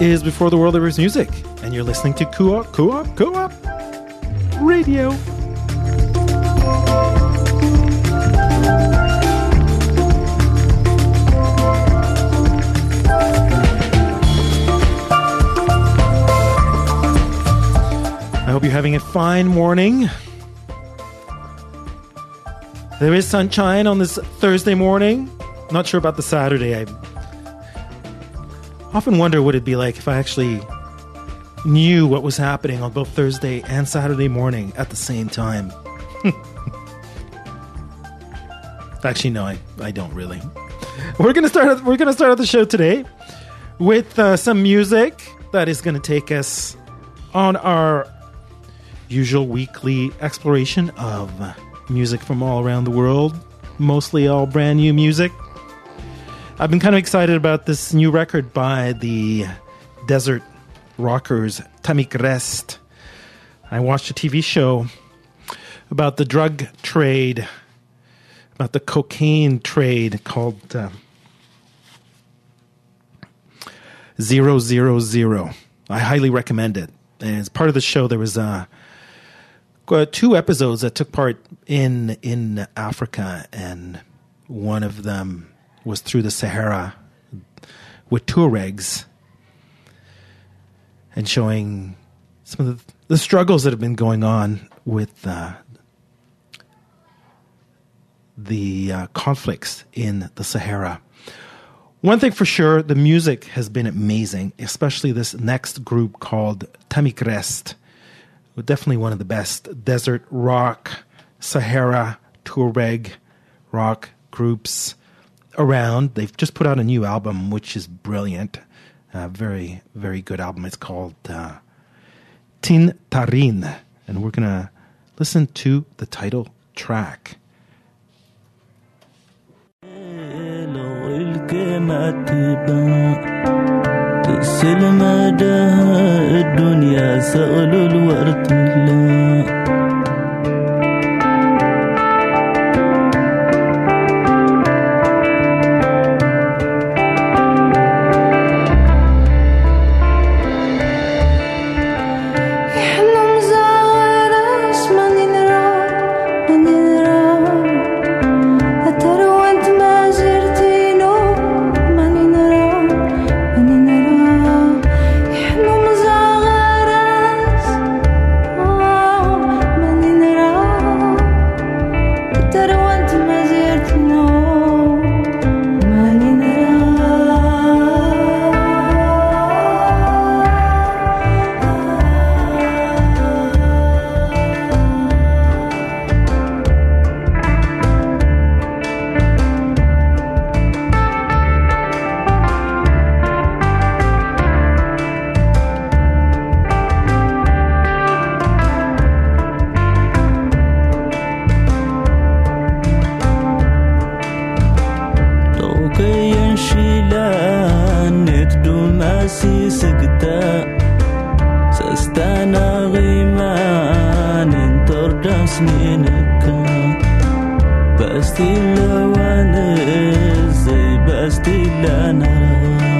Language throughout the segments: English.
is Before the World Ever Music, and you're listening to Co-op, Co-op, Co-op Radio. I hope you're having a fine morning. There is sunshine on this Thursday morning. Not sure about the Saturday. I often wonder what it'd be like if I actually knew what was happening on both Thursday and Saturday morning at the same time. actually, no, I, I don't really. We're gonna start. We're gonna start the show today with uh, some music that is gonna take us on our usual weekly exploration of music from all around the world, mostly all brand new music. I've been kind of excited about this new record by the Desert Rockers, Tamikrest. I watched a TV show about the drug trade, about the cocaine trade called uh, Zero Zero Zero. I highly recommend it. And as part of the show, there was uh, two episodes that took part in in Africa, and one of them was through the Sahara with Tuaregs and showing some of the, the struggles that have been going on with uh, the uh, conflicts in the Sahara. One thing for sure, the music has been amazing, especially this next group called Tamikrest. Definitely one of the best desert rock, Sahara, Tuareg rock groups around. They've just put out a new album, which is brilliant. Uh, very, very good album. It's called uh, Tin Tarin. And we're going to listen to the title track. الدنيا سألوا الورد الله كين شيلان ندو ماسي سكتا سستانا غيمان انتر داسني نكا زي بستي لنا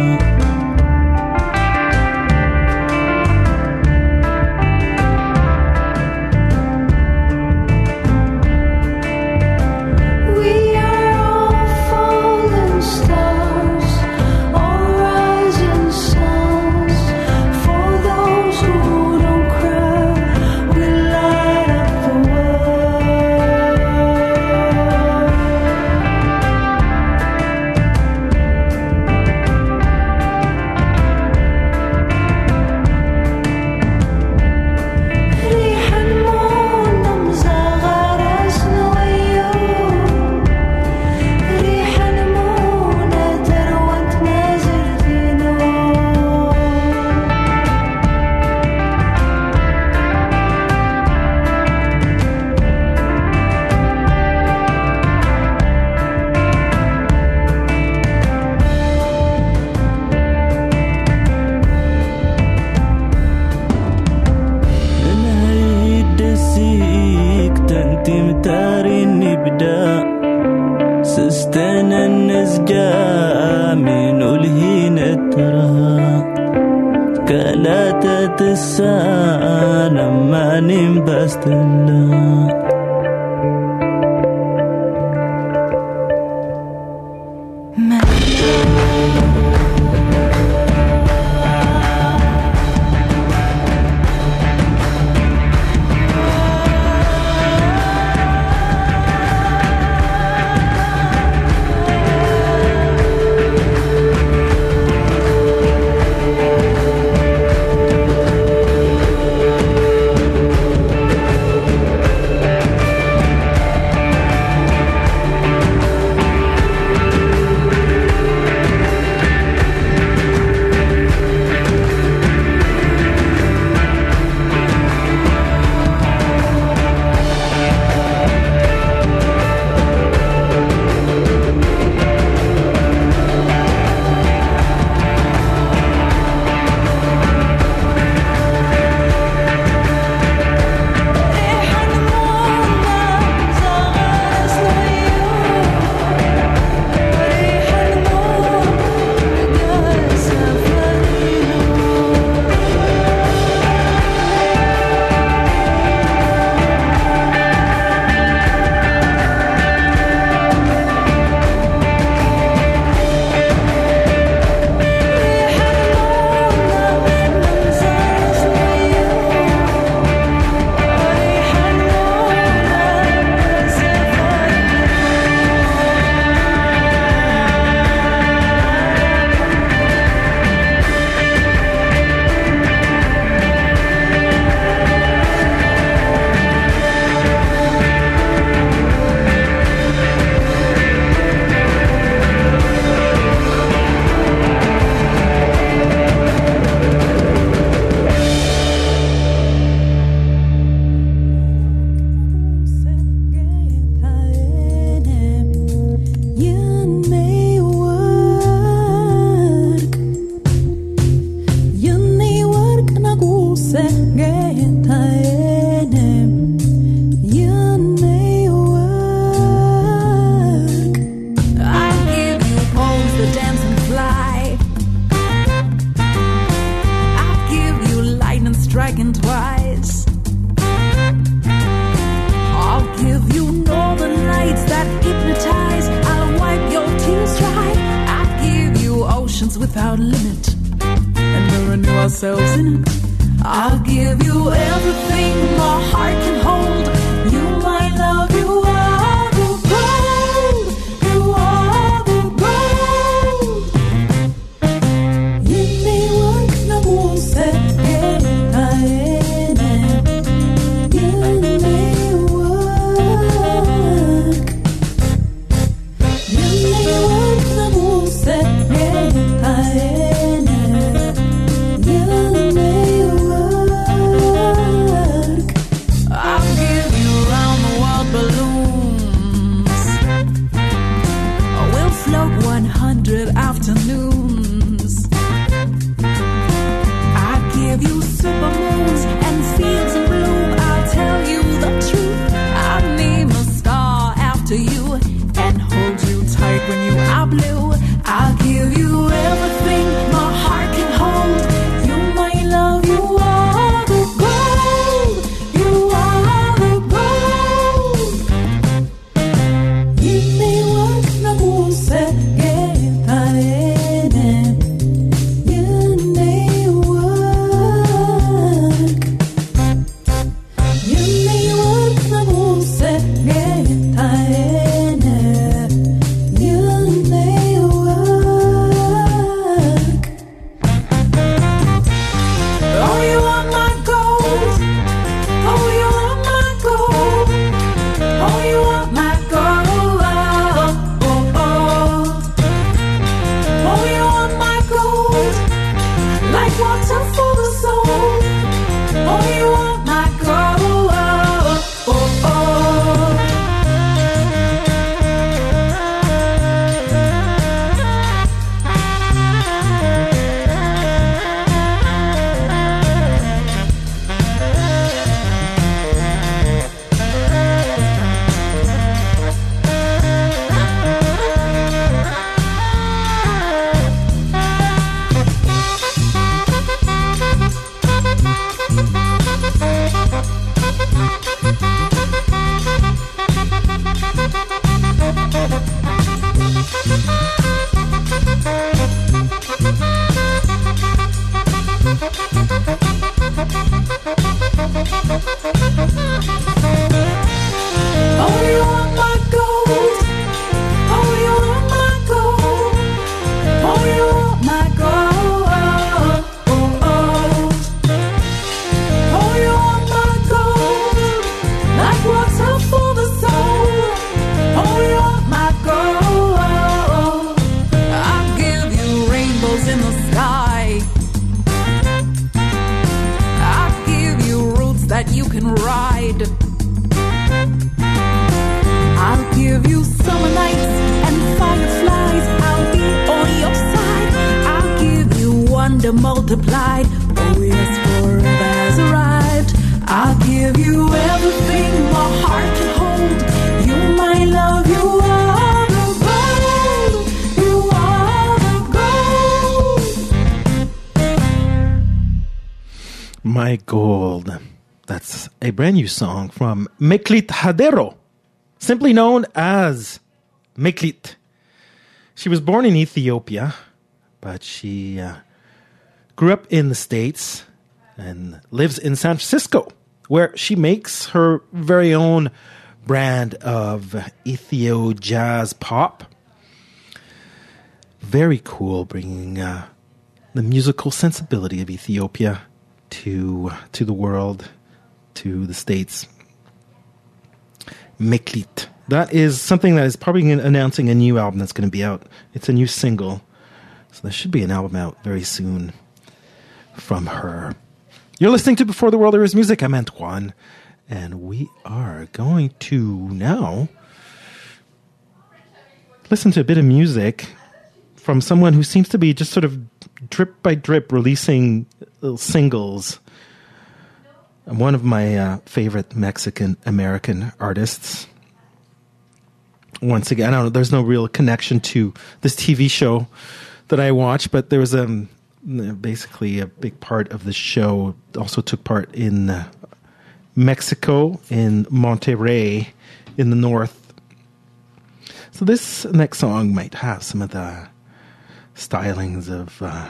Gold. That's a brand new song from Meklit Hadero, simply known as Meklit. She was born in Ethiopia, but she uh, grew up in the States and lives in San Francisco, where she makes her very own brand of Ethio jazz pop. Very cool, bringing uh, the musical sensibility of Ethiopia to to the world, to the states. Meklit. That is something that is probably announcing a new album that's going to be out. It's a new single, so there should be an album out very soon from her. You're listening to Before the World There Is Music. I'm Antoine, and we are going to now listen to a bit of music from someone who seems to be just sort of drip by drip releasing little singles. One of my uh, favorite Mexican American artists. Once again, I don't know. There's no real connection to this TV show that I watch, but there was um, basically a big part of the show. Also took part in uh, Mexico, in Monterrey, in the north. So this next song might have some of the stylings of uh,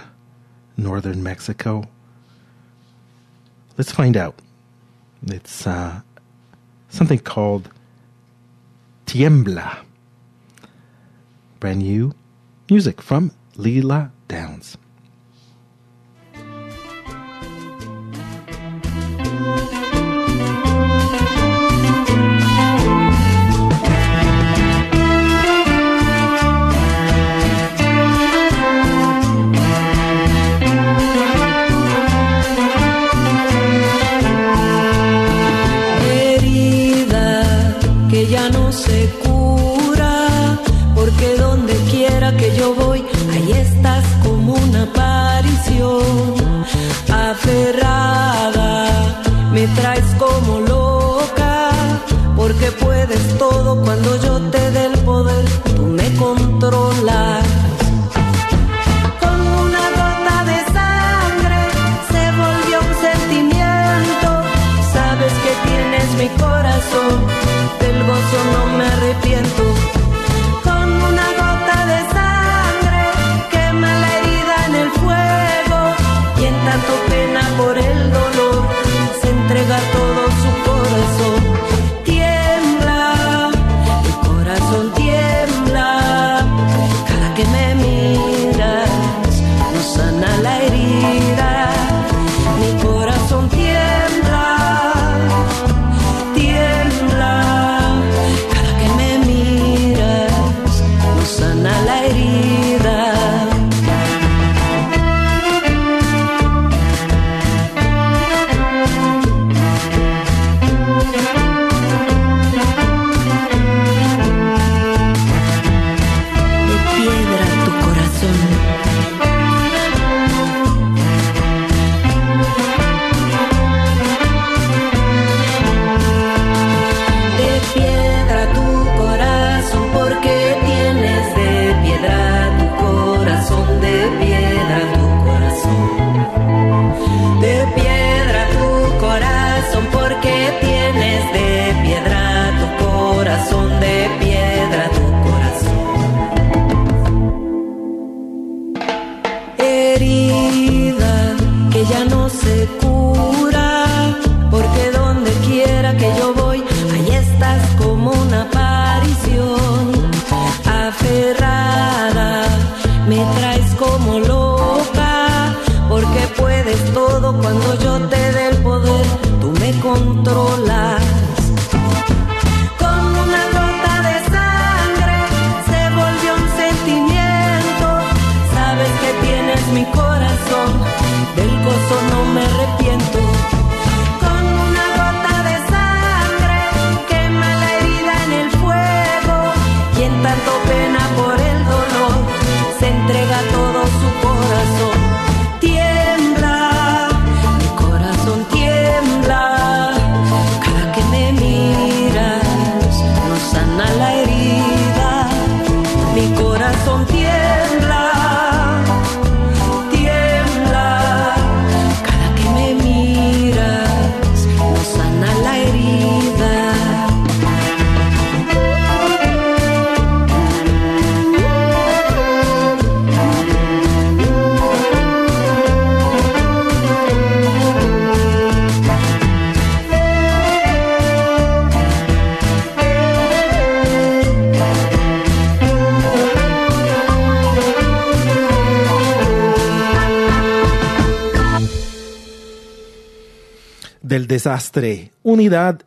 northern Mexico. Let's find out. It's uh, something called Tiembla. Brand new music from Lila Downs. Cuando yo te dé el poder, tú me controlas. Con una gota de sangre se volvió un sentimiento. Sabes que tienes mi corazón, del gozo no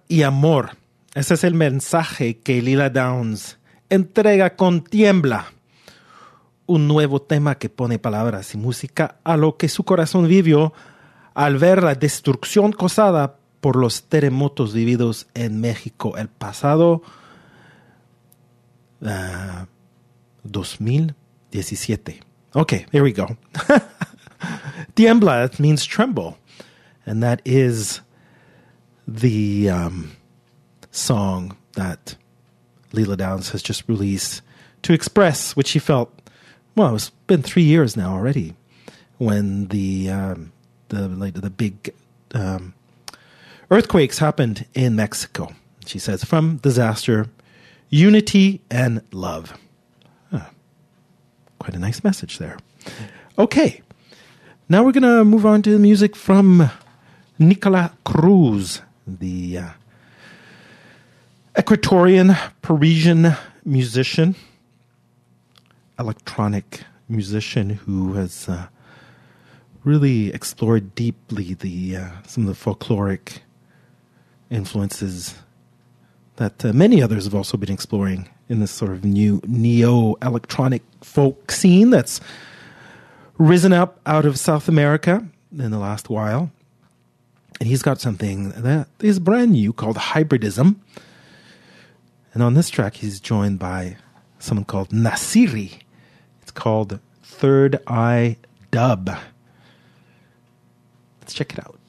y amor. Ese es el mensaje que Lila Downs entrega con Tiembla, un nuevo tema que pone palabras y música a lo que su corazón vivió al ver la destrucción causada por los terremotos vividos en México el pasado uh, 2017. Okay, here we go. Tiembla means tremble, and that is the um, song that Lila Downs has just released to express what she felt. Well, it's been three years now already when the um, the like the big um, earthquakes happened in Mexico. She says, "From disaster, unity and love." Huh. Quite a nice message there. Okay, now we're gonna move on to the music from Nicola Cruz, the uh, Equatorian Parisian musician, electronic musician who has uh, really explored deeply the uh, some of the folkloric influences that uh, many others have also been exploring in this sort of new neo electronic folk scene that's risen up out of South America in the last while. And he's got something that is brand new called hybridism. And on this track, he's joined by someone called Nasiri. It's called Third Eye Dub. Let's check it out.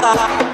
Bye.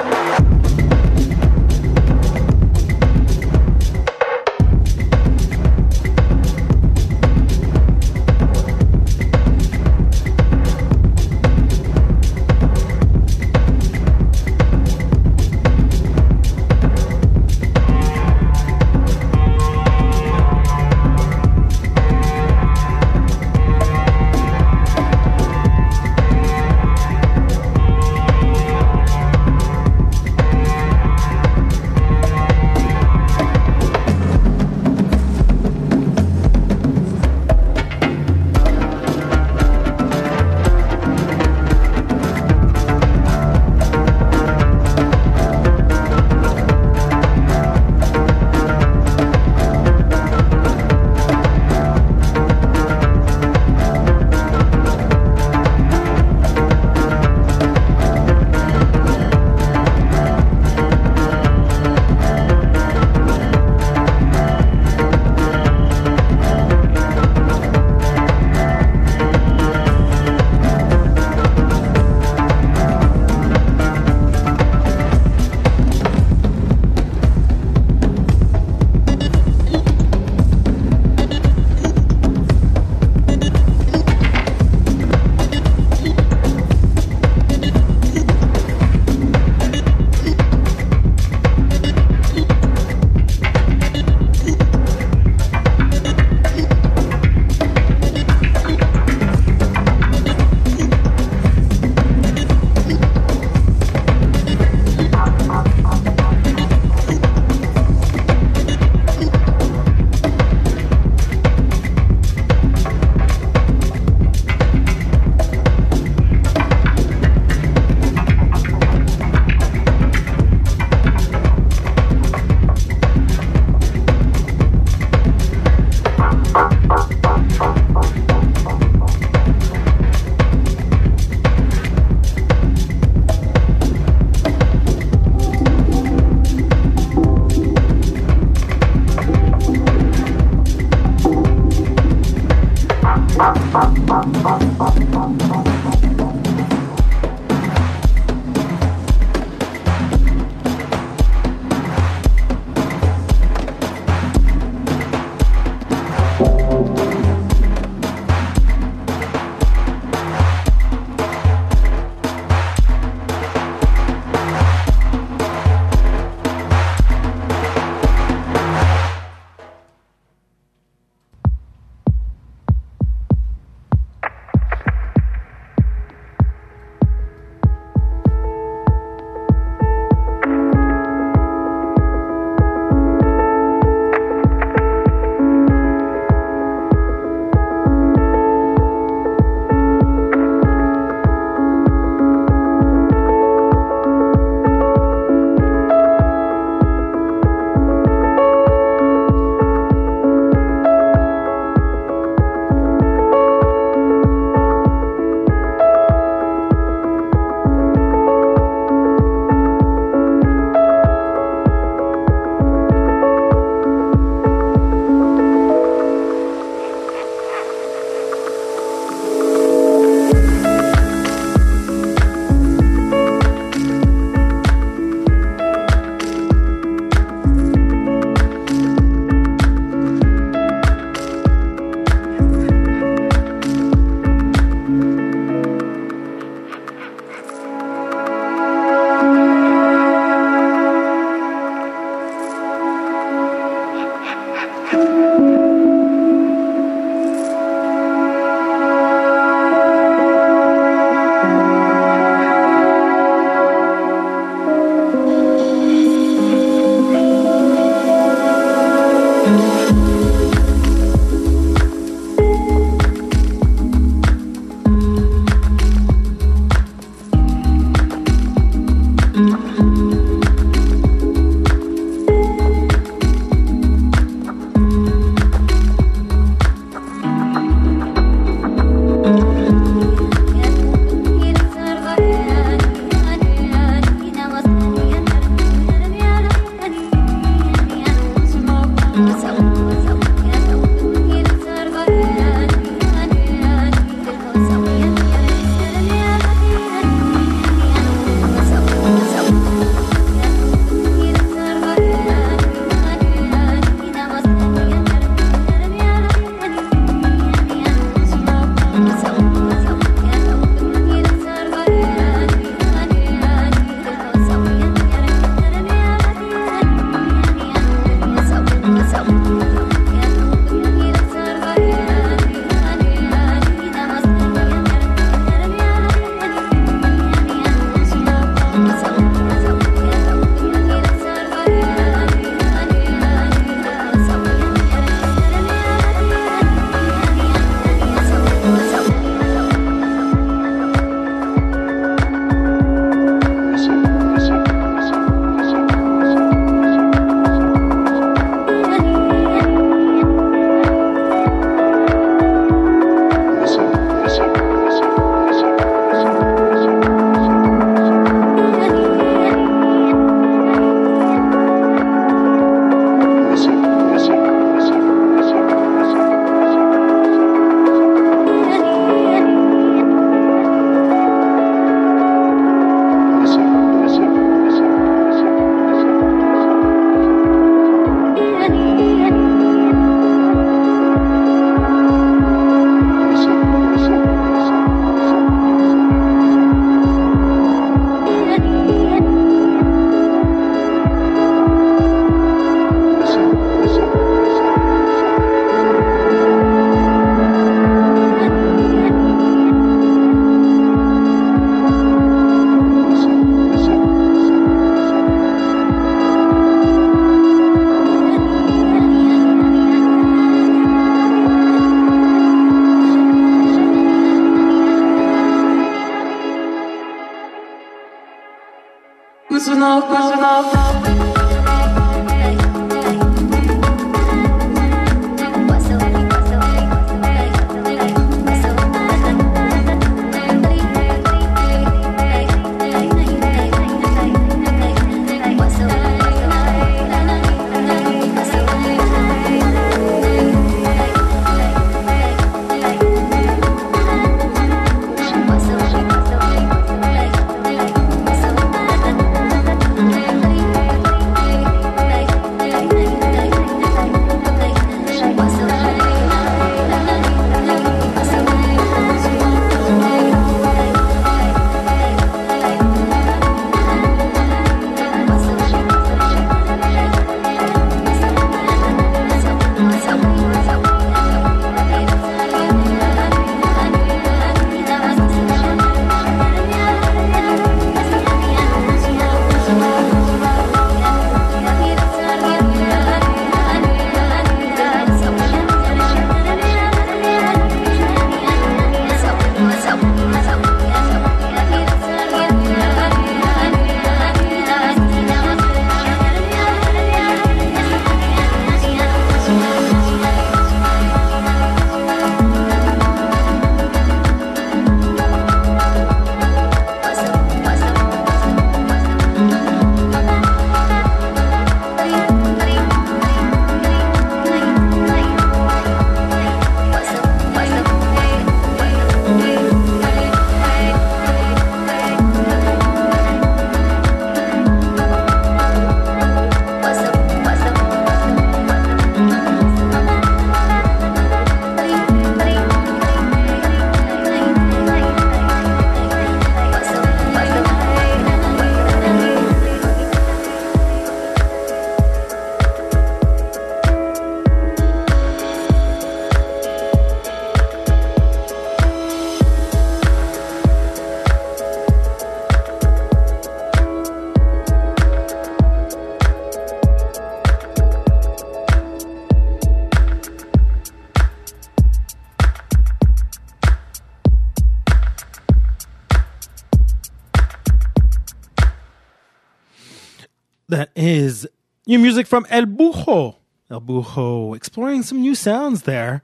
From El Búho. El Búho exploring some new sounds there.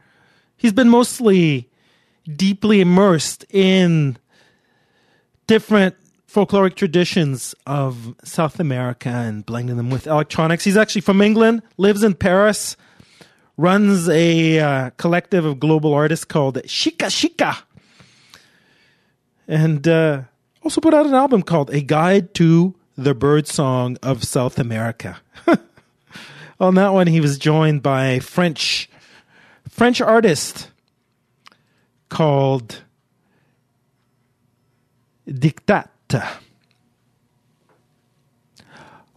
He's been mostly deeply immersed in different folkloric traditions of South America and blending them with electronics. He's actually from England, lives in Paris, runs a uh, collective of global artists called Shika Shika, and uh, also put out an album called A Guide to the Bird Song of South America. On that one, he was joined by a French French artist called Dictat.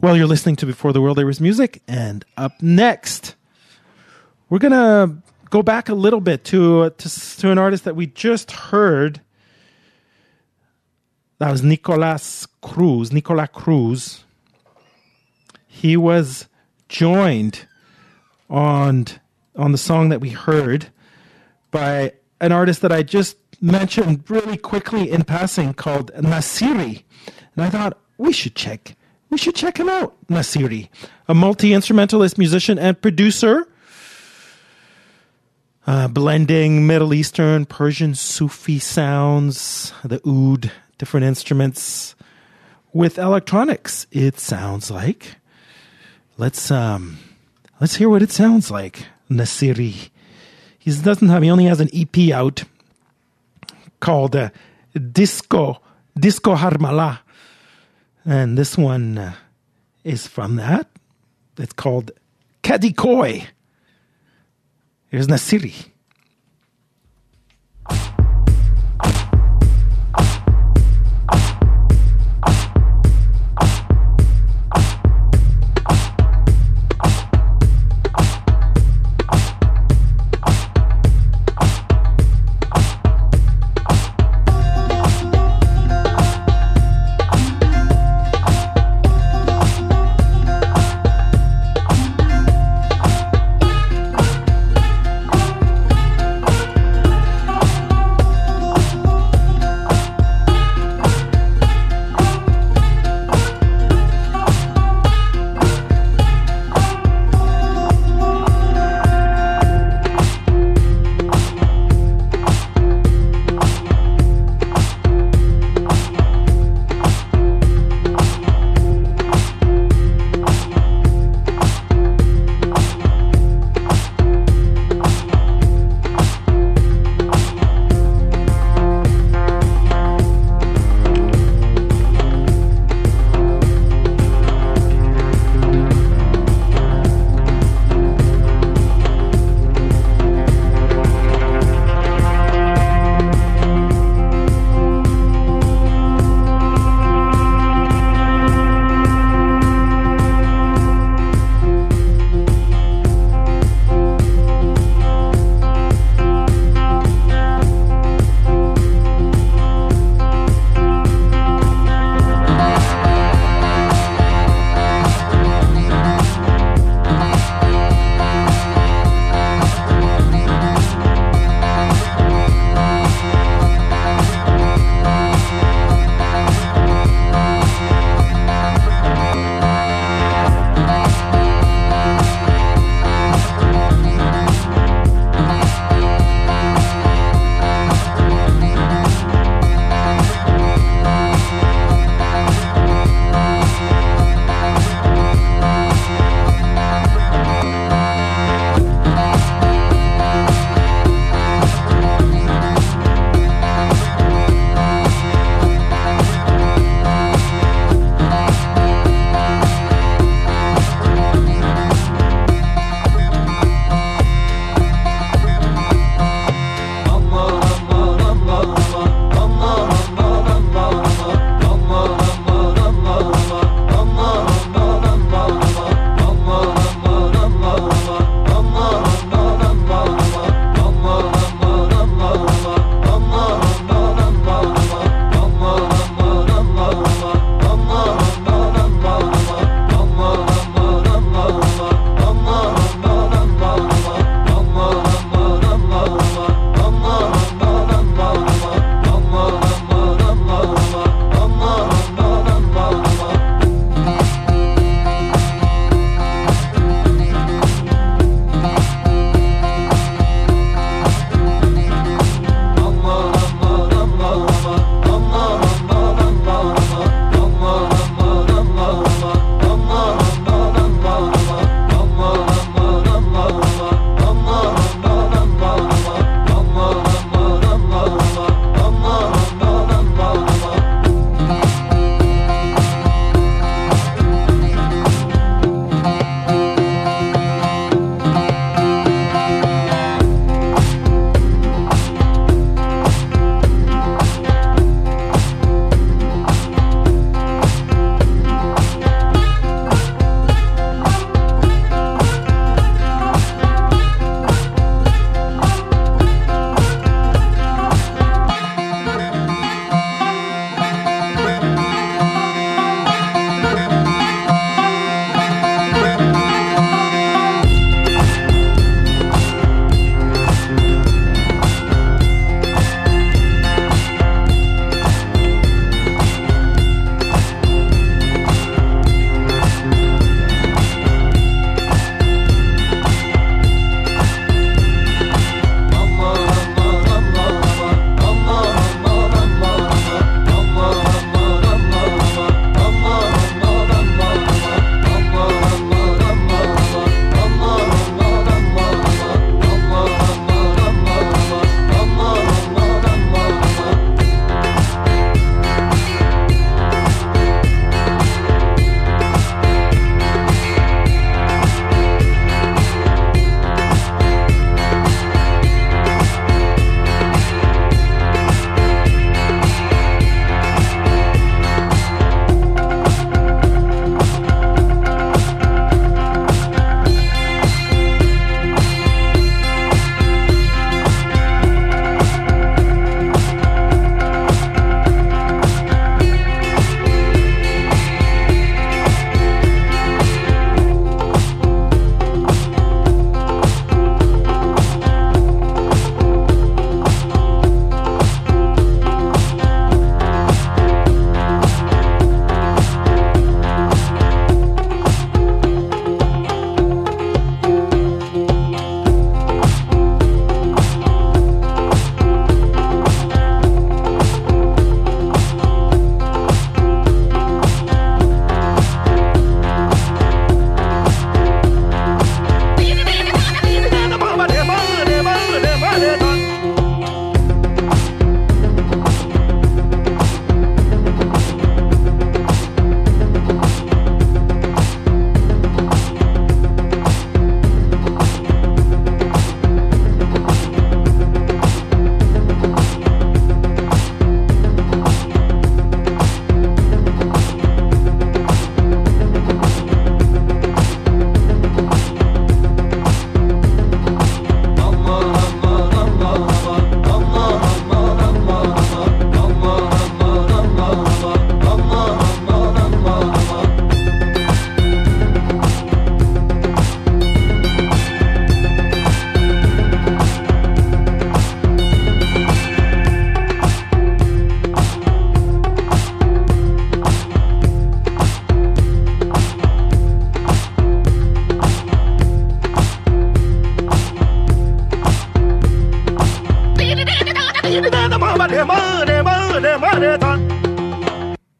Well, you're listening to Before the World There Was Music, and up next, we're gonna go back a little bit to to, to an artist that we just heard. That was Nicolas Cruz. Nicolas Cruz. He was joined on on the song that we heard by an artist that I just mentioned really quickly in passing called Nasiri. And I thought we should check we should check him out. Nasiri, a multi-instrumentalist musician and producer. Uh, blending Middle Eastern, Persian Sufi sounds, the oud, different instruments with electronics. It sounds like. Let's um, let's hear what it sounds like. Nasiri. He doesn't have. He only has an EP out called uh, Disco Disco Harmala, and this one uh, is from that. It's called Kadikoy. Here's Nasiri.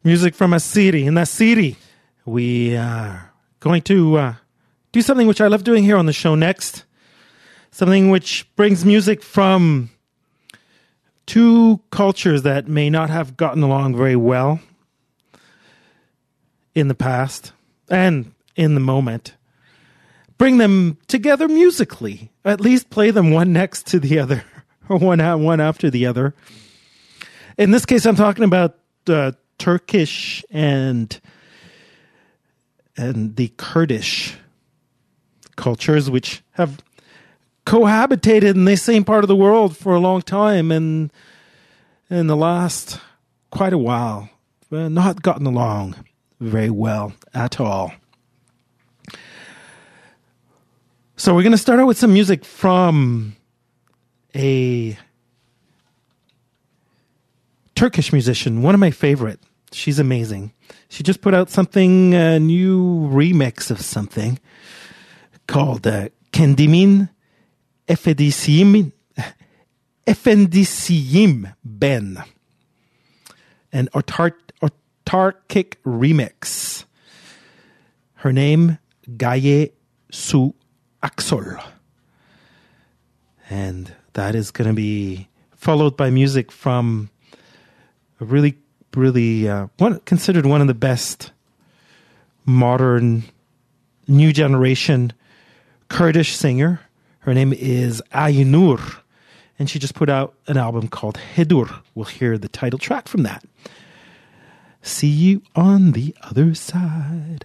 Music from Nasiri. In Asiri, we are going to uh, do something which I love doing here on the show next. Something which brings music from two cultures that may not have gotten along very well in the past and in the moment. Bring them together musically. At least play them one next to the other or one one after the other. In this case, I'm talking about uh, Turkish and and the Kurdish cultures, which have cohabitated in the same part of the world for a long time, and in the last quite a while, not gotten along very well at all. So we're going to start out with some music from a Turkish musician, one of my favorite. She's amazing. She just put out something, a new remix of something called uh, Kendimin Efendisiyim, Efendisiyim Ben. An autar- autarkic remix. Her name, Gaye Su Akyol. And that is going to be followed by music from a really, really uh, one considered one of the best modern new generation Kurdish singer. Her name is Aynur, and she just put out an album called Hedûr. We'll hear the title track from that. See you on the other side.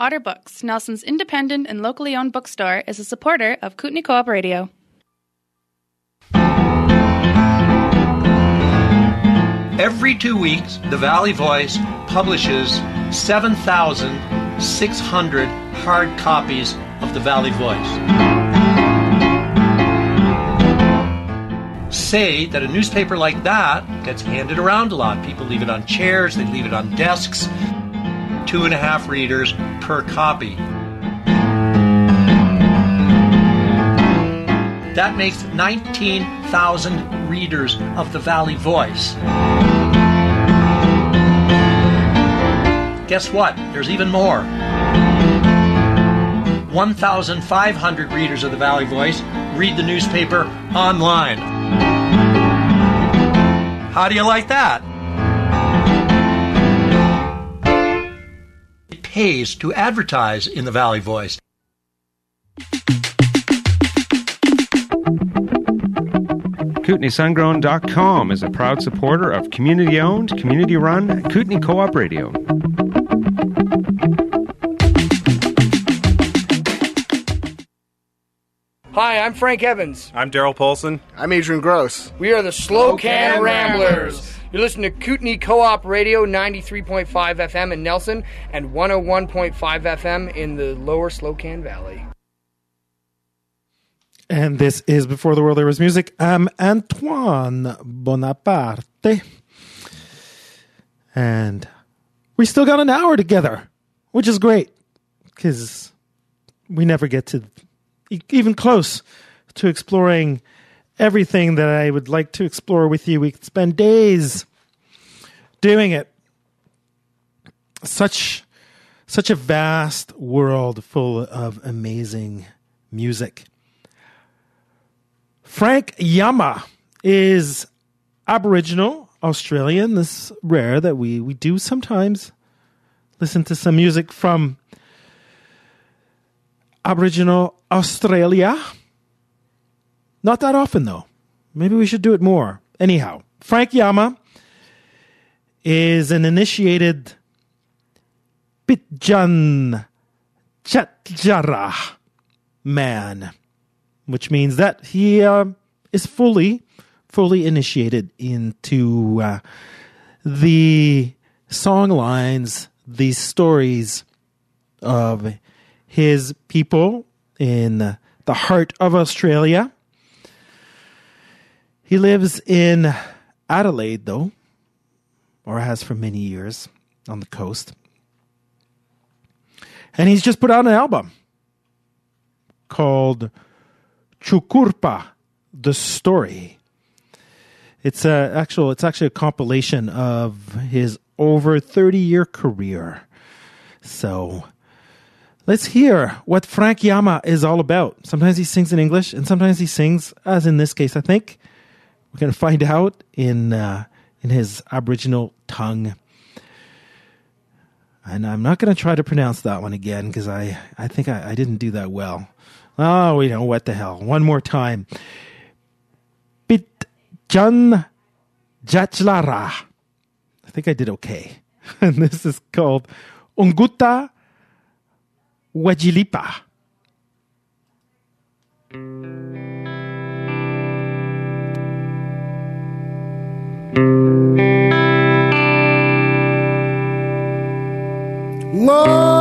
Otter Books, Nelson's independent and locally owned bookstore, is a supporter of Kootenay Co op Radio. Every two weeks, the Valley Voice publishes 7,600 hard copies of the Valley Voice. Say that a newspaper like that gets handed around a lot. People leave it on chairs, they leave it on desks. Two and a half readers per copy. That makes 19,000 readers of the Valley Voice. Guess what? There's even more. 1,500 readers of the Valley Voice read the newspaper online. How do you like that? Pays to advertise in the Valley Voice. KootenaiSungrown.com is a proud supporter of community owned, community run Kootenay Co op Radio. Hi, I'm Frank Evans. I'm Darryl Poulsen. I'm Adrian Gross. We are the Slocan Ramblers. You're listening to Kootenay Co-op Radio 93.5 FM in Nelson and 101.5 FM in the lower Slocan Valley. And this is Before the World There Was Music. I'm Antoine Bonaparte. And we still got an hour together, which is great because we never get to even close to exploring everything that I would like to explore with you. We could spend days doing it. Such such a vast world full of amazing music. Frank Yamma is Aboriginal Australian. This is rare that we, we do sometimes listen to some music from Aboriginal Australia. Not that often, though. Maybe we should do it more. Anyhow, Frank Yamma is an initiated Pitjan Chatjara man, which means that he uh, is fully, fully initiated into uh, the song lines, the stories of his people in the heart of Australia. He lives in Adelaide, though, or has for many years on the coast. And he's just put out an album called Tjukurpa, the story. It's a actual it's actually a compilation of his over 30 year career. So let's hear what Frank Yamma is all about. Sometimes he sings in English and sometimes he sings as in this case I think we're going to find out in uh, in his aboriginal tongue. And I'm not going to try to pronounce that one again because I, I think I, I didn't do that well. Oh, we know what the hell. One more time. Bit Jan Jachlara. I think I did okay. And this is called Unguta Wajilipa. Ngora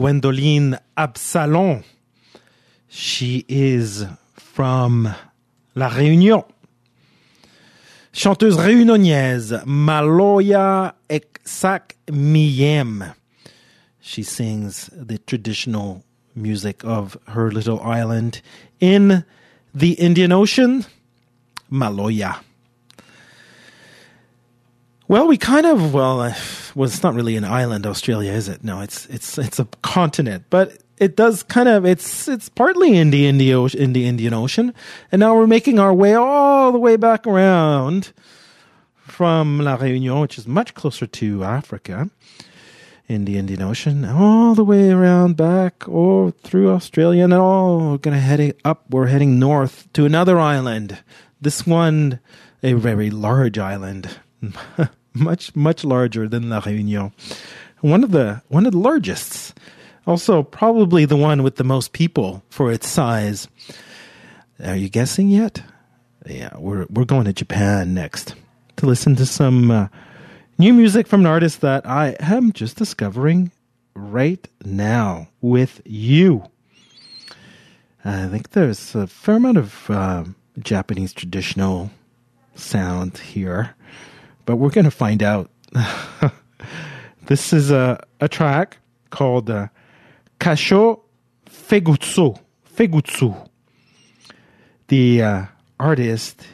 Gwendoline Absalon. She is from La Réunion. Chanteuse réunionnaise, Maloya Eksak Miyem. She sings the traditional music of her little island in the Indian Ocean, Maloya. Well, we kind of well, well, it's not really an island, Australia, is it? No, it's it's it's a continent, but it does kind of it's it's partly in the Indian Ocean, in the Indian Ocean, and now we're making our way all the way back around from La Réunion, which is much closer to Africa, in the Indian Ocean, all the way around back or through Australia, and all gonna head up. We're heading north to another island. This one, a very large island. much much larger than La Réunion. One of the one of the largest. Also probably the one with the most people for its size. Are you guessing yet? Yeah, we're we're going to Japan next to listen to some uh, new music from an artist that I am just discovering right now with you. I think there's a fair amount of uh, Japanese traditional sound here, but we're going to find out. this is a, a track called uh, Kasho Fegutsu. Fegutsu. The uh, artist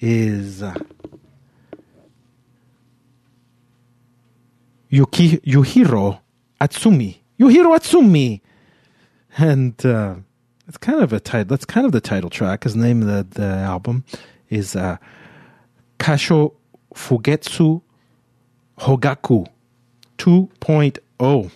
is uh, Yuki, Yuhiro Atsumi. Yuhiro Atsumi. And uh, it's kind of a title. That's kind of the title track. His name of the, the album is uh, Kasho Fugetsu Hogaku 2.0.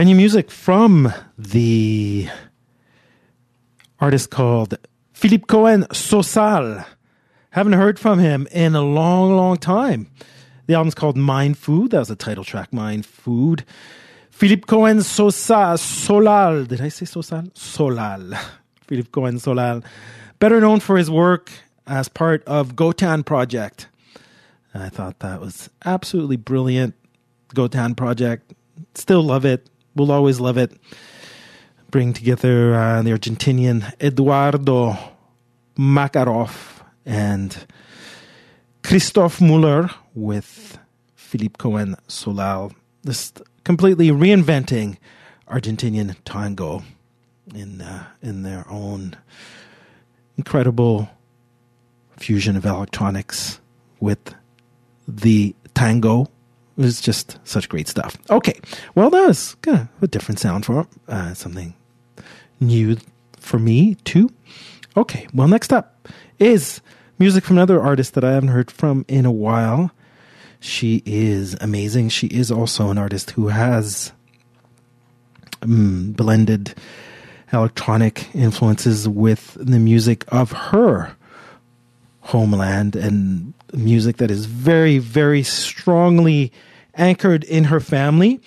Brand new music from the artist called Philippe Cohen Sosal. Haven't heard from him in a long, long time. The album's called Mind Food. That was the title track, Mind Food. Philippe Cohen Sosa Solal. Did I say Sosal? Solal. Philippe Cohen Solal. Better known for his work as part of Gotan Project. I thought that was absolutely brilliant. Gotan Project. Still love it. We'll always love it. Bring together uh, the Argentinian Eduardo Makaroff and Christoph Muller with Philippe Cohen Solal. This completely reinventing Argentinian tango in uh, in their own incredible fusion of electronics with the tango. It was just such great stuff. Okay, well, that was kind of a different sound for uh, something new for me too. Okay, well, next up is music from another artist that I haven't heard from in a while. She is amazing. She is also an artist who has um, blended electronic influences with the music of her homeland and music that is very, very strongly anchored in her family.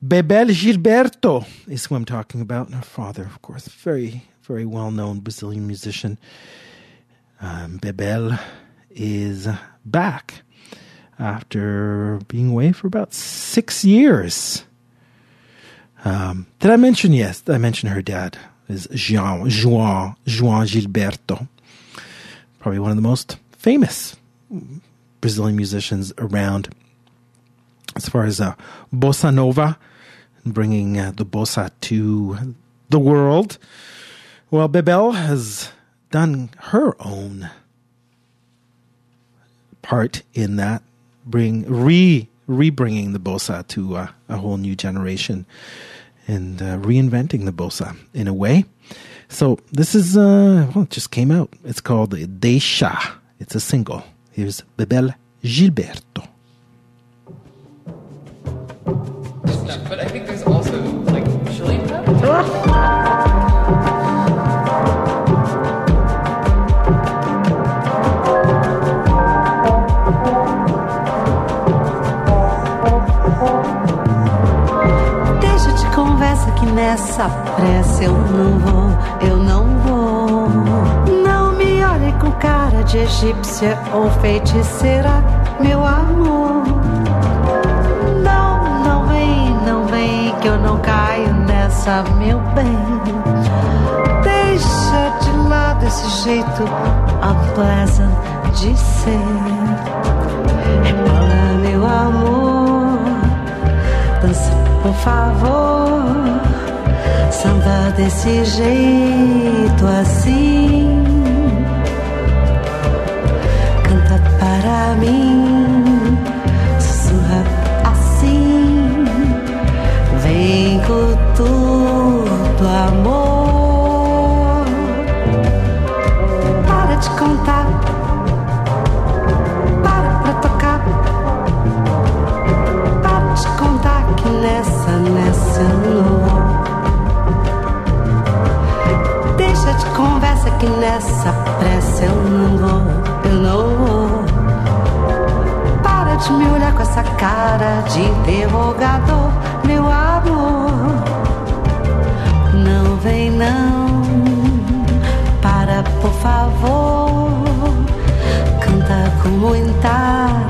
Bebel Gilberto is who I'm talking about, and her father, of course, very, very well known Brazilian musician. Um, Bebel is back after being away for about six years. Um, did I mention? Yes, I mentioned her dad is Jean, João, João Gilberto. Probably one of the most famous Brazilian musicians around as far as uh, bossa nova, bringing uh, the bossa to the world. Well, Bebel has done her own part in that, bring re rebringing the bossa to uh, a whole new generation and uh, reinventing the bossa in a way. So this is uh, well, it just came out. It's called Deixa. It's a single. Here's Bebel Gilberto. But I think there's also like Chilean pep. Deixa de conversa que nessa pressa eu não vou, eu não vou. Não me olhe com cara de egípcia ou feiticeira, meu amor. Não caio nessa, meu bem. Deixa de lado esse jeito unpleasant de ser. Rebola, meu amor, dança por favor. Samba desse jeito assim. Canta para mim, amor. Para de contar, para pra tocar. Para de contar que nessa, nessa não. Deixa de conversa que nessa pressa eu não vou, eu não vou. Para de me olhar com essa cara de interrogador, meu amor. Vem não, para por favor. Canta com muita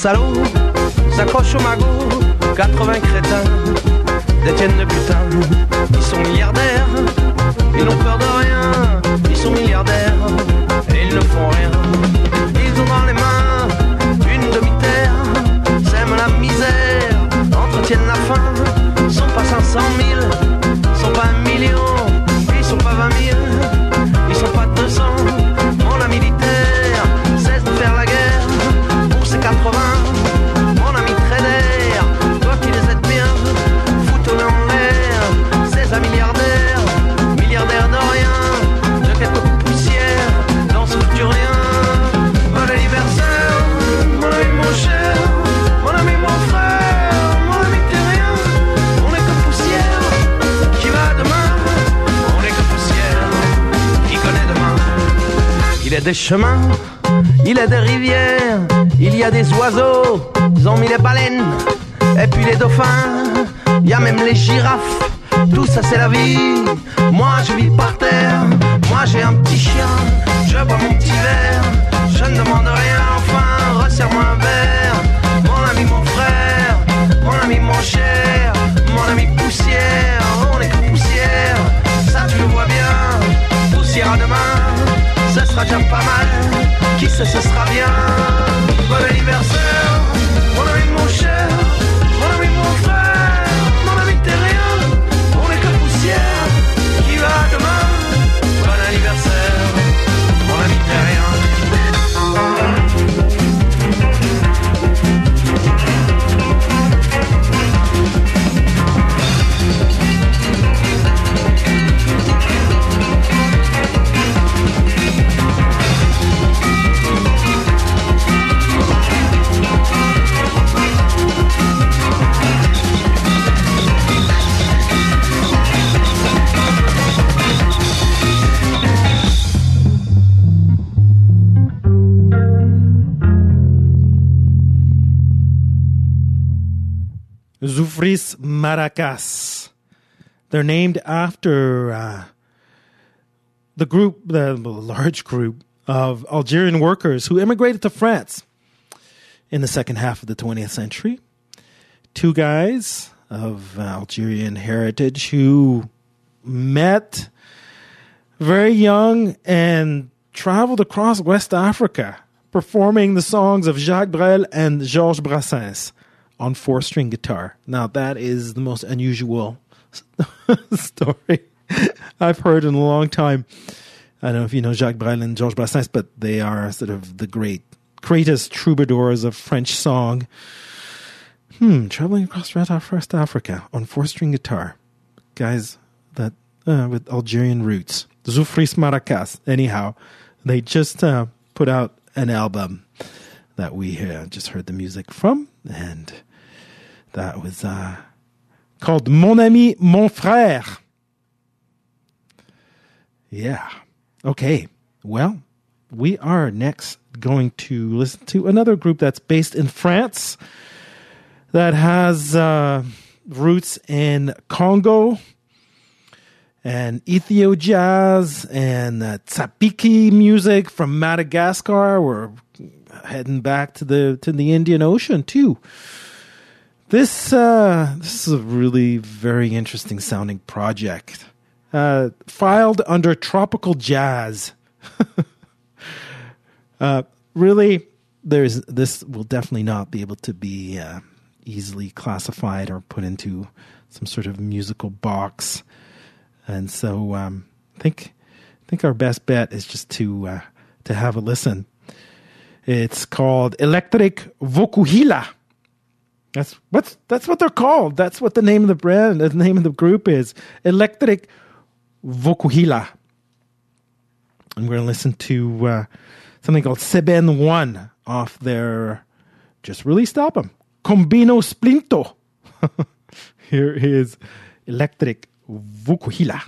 salauds s'accrochent au magot, 80 crétins détiennent le butin. Ils sont milliardaires, ils n'ont peur de rien, ils sont milliardaires ils ne font rien. Ils ont a des chemins, il y a des rivières, il y a des oiseaux, ils ont mis les baleines, et puis les dauphins, il y a même les girafes, tout ça c'est la vie. Moi je vis par terre, moi j'ai un petit chien, je bois mon petit verre, je ne demande rien, enfin resserre-moi un verre. Mon ami, mon frère, mon ami, mon cher, mon ami poussière, on est que poussière, ça tu le vois bien, poussière à demain, ce sera déjà pas mal, qui sait ce sera bien. Bon anniversaire, mon ami, mon cher, Maracas. They're named after uh, the group, the large group of Algerian workers who immigrated to France in the second half of the 20th century. Two guys of Algerian heritage who met very young and traveled across West Africa performing the songs of Jacques Brel and Georges Brassens on four string guitar. Now, that is the most unusual story I've heard in a long time. I don't know if you know Jacques Brel and Georges Brassens, but they are sort of the great, greatest troubadours of French song. Hmm, traveling across West Africa on four string guitar. Guys that uh, with Algerian roots. Zoufris Maracas. Anyhow, they just uh, put out an album that we uh, just heard the music from, and that was uh, called Mon Ami, Mon Frère. Yeah. Okay. Well, we are next going to listen to another group that's based in France that has uh, roots in Congo and Ethio jazz and uh, music from Madagascar. We're heading back to the to the Indian Ocean too. This uh, this is a really very interesting sounding project. uh, filed under tropical jazz. uh, really, there's this will definitely not be able to be uh, easily classified or put into some sort of musical box, and so um, I think I think our best bet is just to uh, to have a listen. It's called Electric Vokuhila. That's what's that's what they're called. That's what the name of the brand, the name of the group is. Electric Vokuhila. I'm going to listen to uh, something called Seben One off their just released album, Combino Splinto. Here is Electric Vokuhila.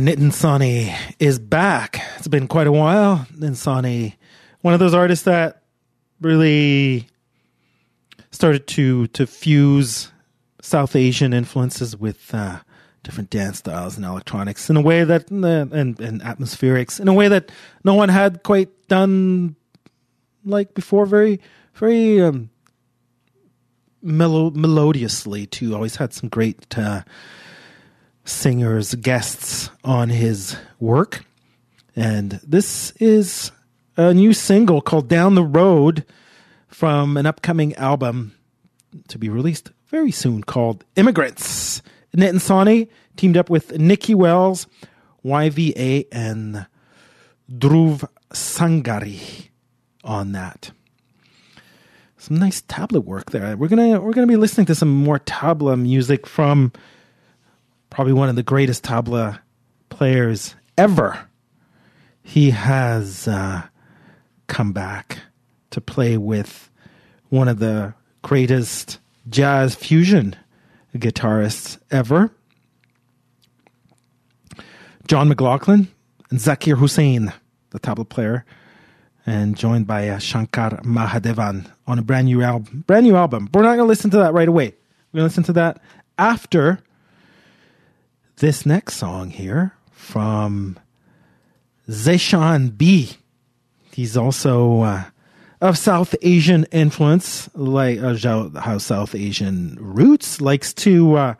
Knitting Nitin is back. It's been quite a while. Nitin Sawhney, one of those artists that really started to to fuse South Asian influences with uh, different dance styles and electronics in a way that uh, and, and atmospherics in a way that no one had quite done like before. Very very um, melodiously too. Always had some great. Uh, singers guests on his work. And this is a new single called Down the Road from an upcoming album to be released very soon called Immigrants. Nitin and Sonny teamed up with Nikki Wells, YVA, and Dhruv Sangari on that. Some nice tabla work there. We're gonna we're gonna be listening to some more tabla music from probably one of the greatest tabla players ever. He has uh, come back to play with one of the greatest jazz fusion guitarists ever, John McLaughlin and Zakir Hussain, the tabla player, and joined by uh, Shankar Mahadevan on a brand new album. Brand new album. We're not going to listen to that right away. We're going to listen to that after this next song here from Zeshan B. He's also uh, of South Asian influence, like uh, how South Asian roots likes to uh,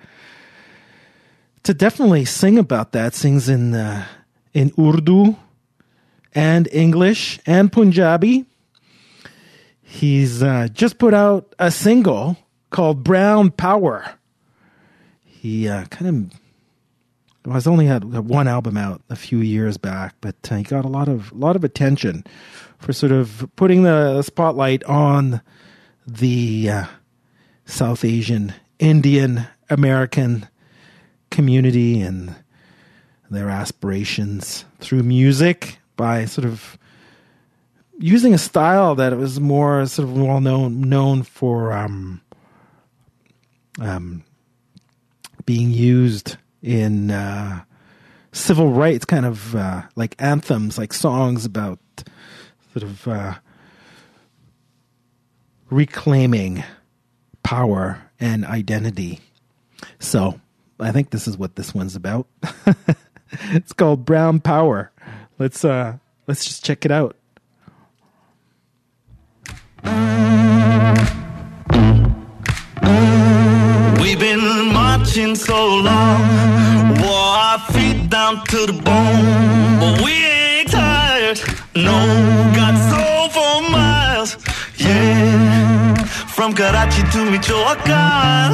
to definitely sing about that. Sings in uh, in Urdu and English and Punjabi. He's uh, just put out a single called Brown Power. He uh, kind of well, has only had one album out a few years back, but uh, he got a lot of lot of attention for sort of putting the spotlight on the uh, South Asian, Indian American community and their aspirations through music by sort of using a style that was more sort of well known known for um, um, being used in uh, civil rights kind of uh, like anthems, like songs about sort of uh, reclaiming power and identity. So I think this is what this one's about. it's called Brown Power. Let's uh let's just check it out. Been so long, wore our feet down to the bone, but we ain't tired. No, got soul for miles, yeah. From Karachi to Michoacan,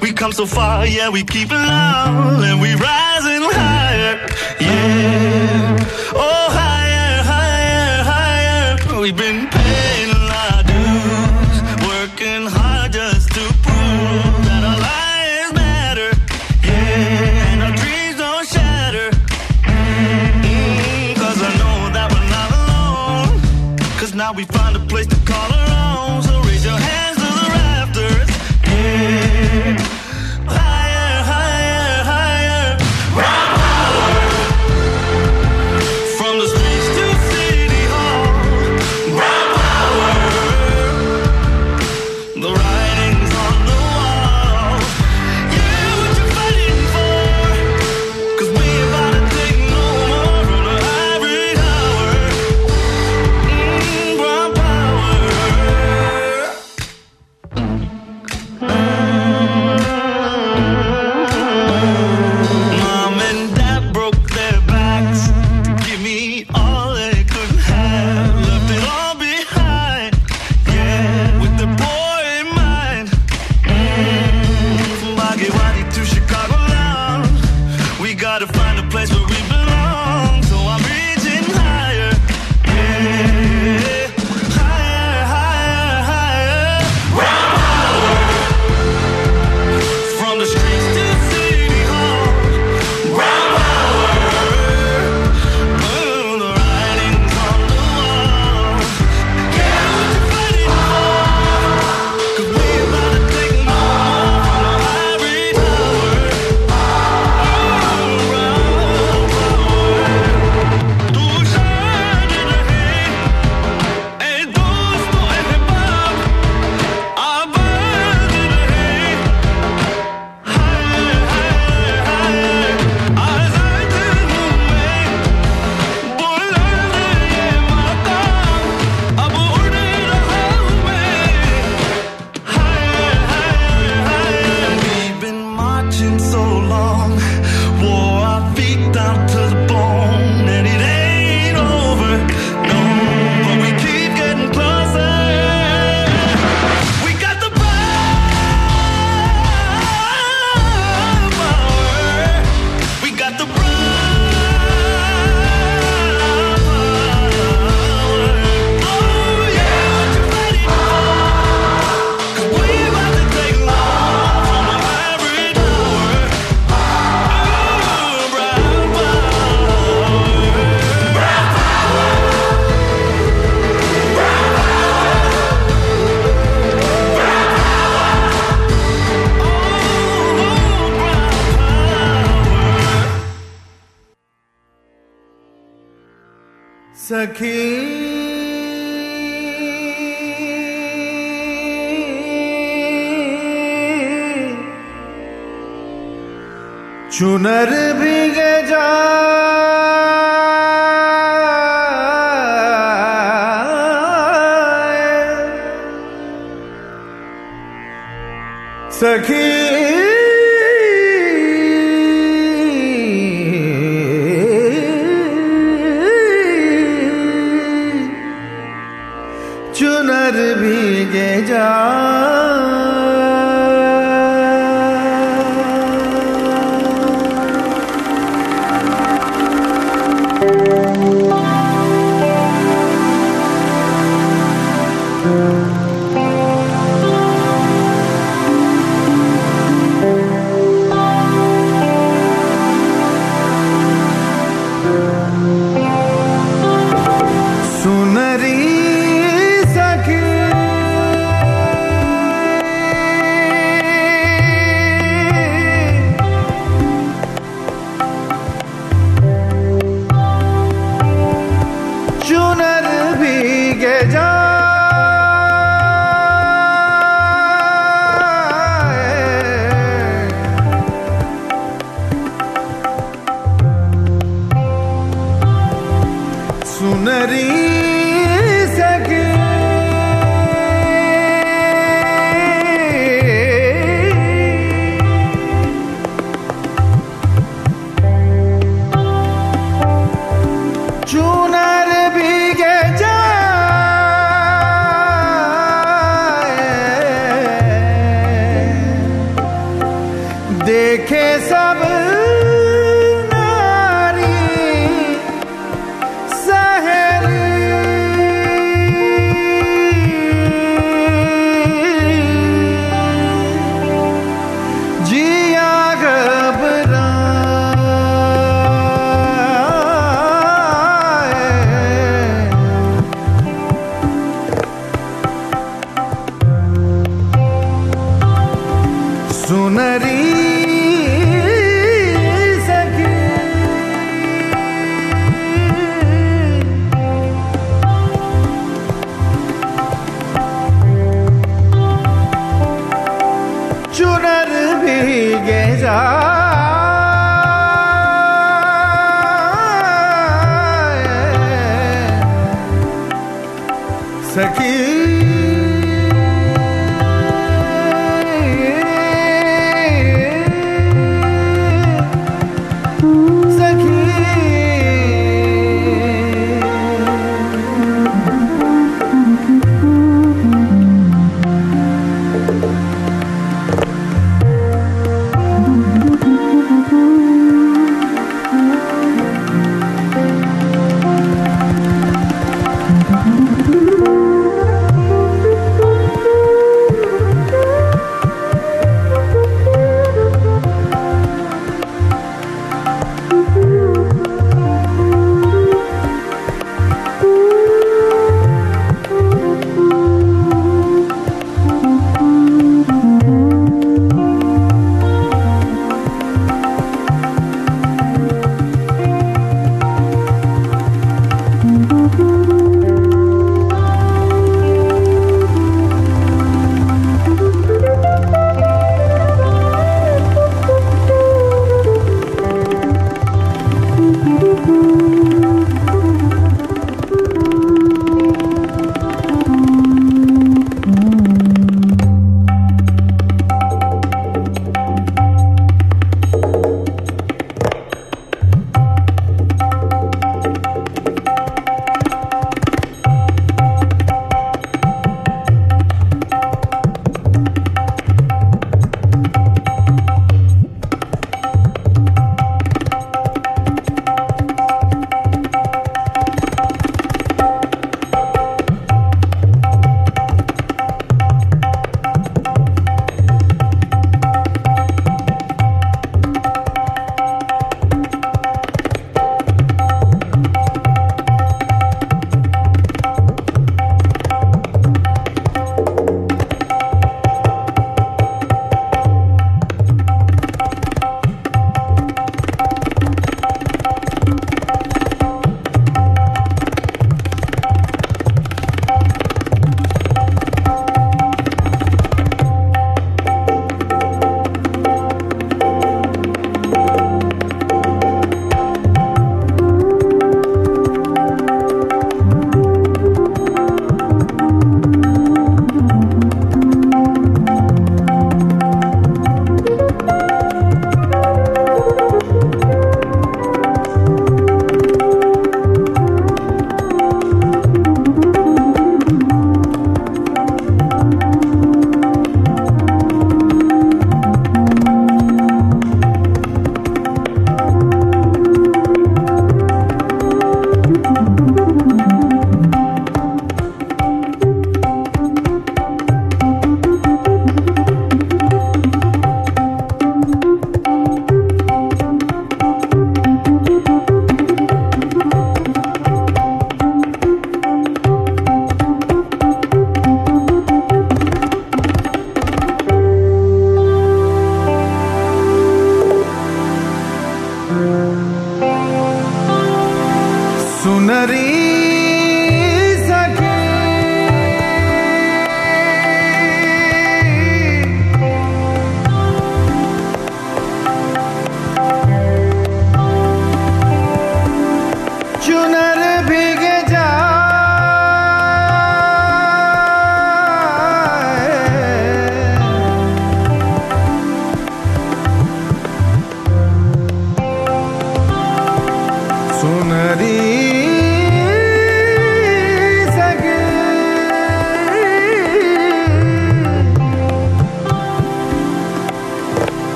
we come so far, yeah, we keep it loud, and we rising higher, yeah. Oh, higher, higher, higher. We've been we find सखी। चुनर भीग जा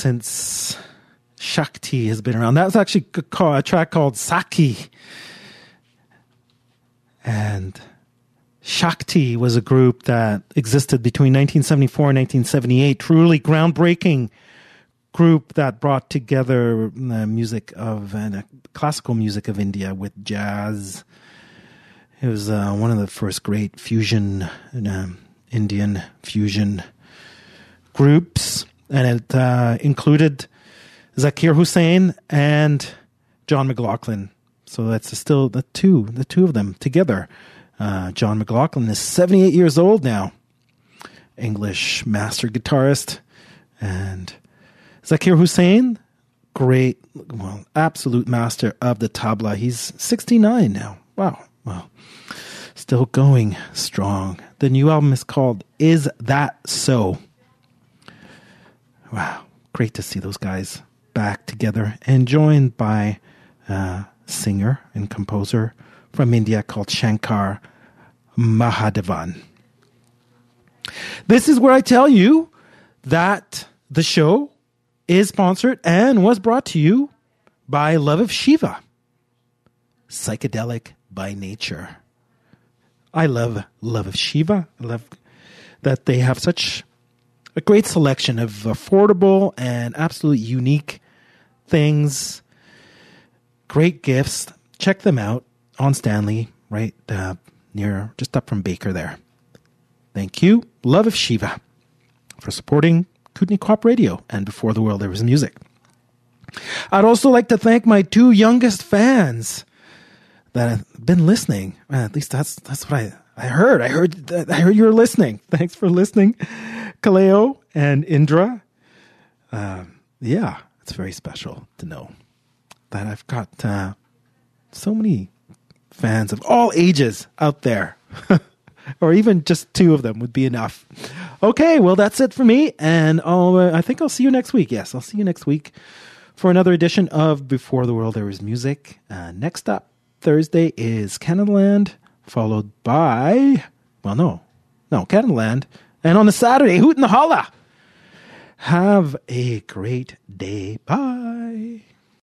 since Shakti has been around. That was actually a track called Sakhi. And Shakti was a group that existed between 1974 and 1978. Truly groundbreaking group that brought together the music of uh, classical music of India with jazz. It was uh, one of the first great fusion, um, Indian fusion groups, and it uh, included Zakir Hussain and John McLaughlin. So that's still the two, the two of them together. Uh, John McLaughlin is 78 years old now, English master guitarist, and Zakir Hussain, great, well, absolute master of the tabla. He's 69 now. Wow, wow, still going strong. The new album is called "Is That So." Wow, great to see those guys back together and joined by a singer and composer from India called Shankar Mahadevan. This is where I tell you that the show is sponsored and was brought to you by Love of Shiva, psychedelic by nature. I love Love of Shiva. I love that they have such a great selection of affordable and absolutely unique things, great gifts. Check them out on Stanley, right uh, near, just up from Baker there. Thank you, Love of Shiva, for supporting Kootenay Co-op Radio and Before the World There Was Music. I'd also like to thank my two youngest fans that have been listening. Uh, at least that's that's what I, I heard. I heard I heard you were listening. Thanks for listening, Kaleo and Indra. Um, yeah, it's very special to know that I've got uh, so many fans of all ages out there. or even just two of them would be enough. Okay, well that's it for me, and I'll uh, I think I'll see you next week. Yes, I'll see you next week for another edition of Before the World There Was Music. Uh, next up Thursday is Canadaland, followed by well no no Canadaland, and on the Saturday Hoot the Holla. Have a great day. Bye.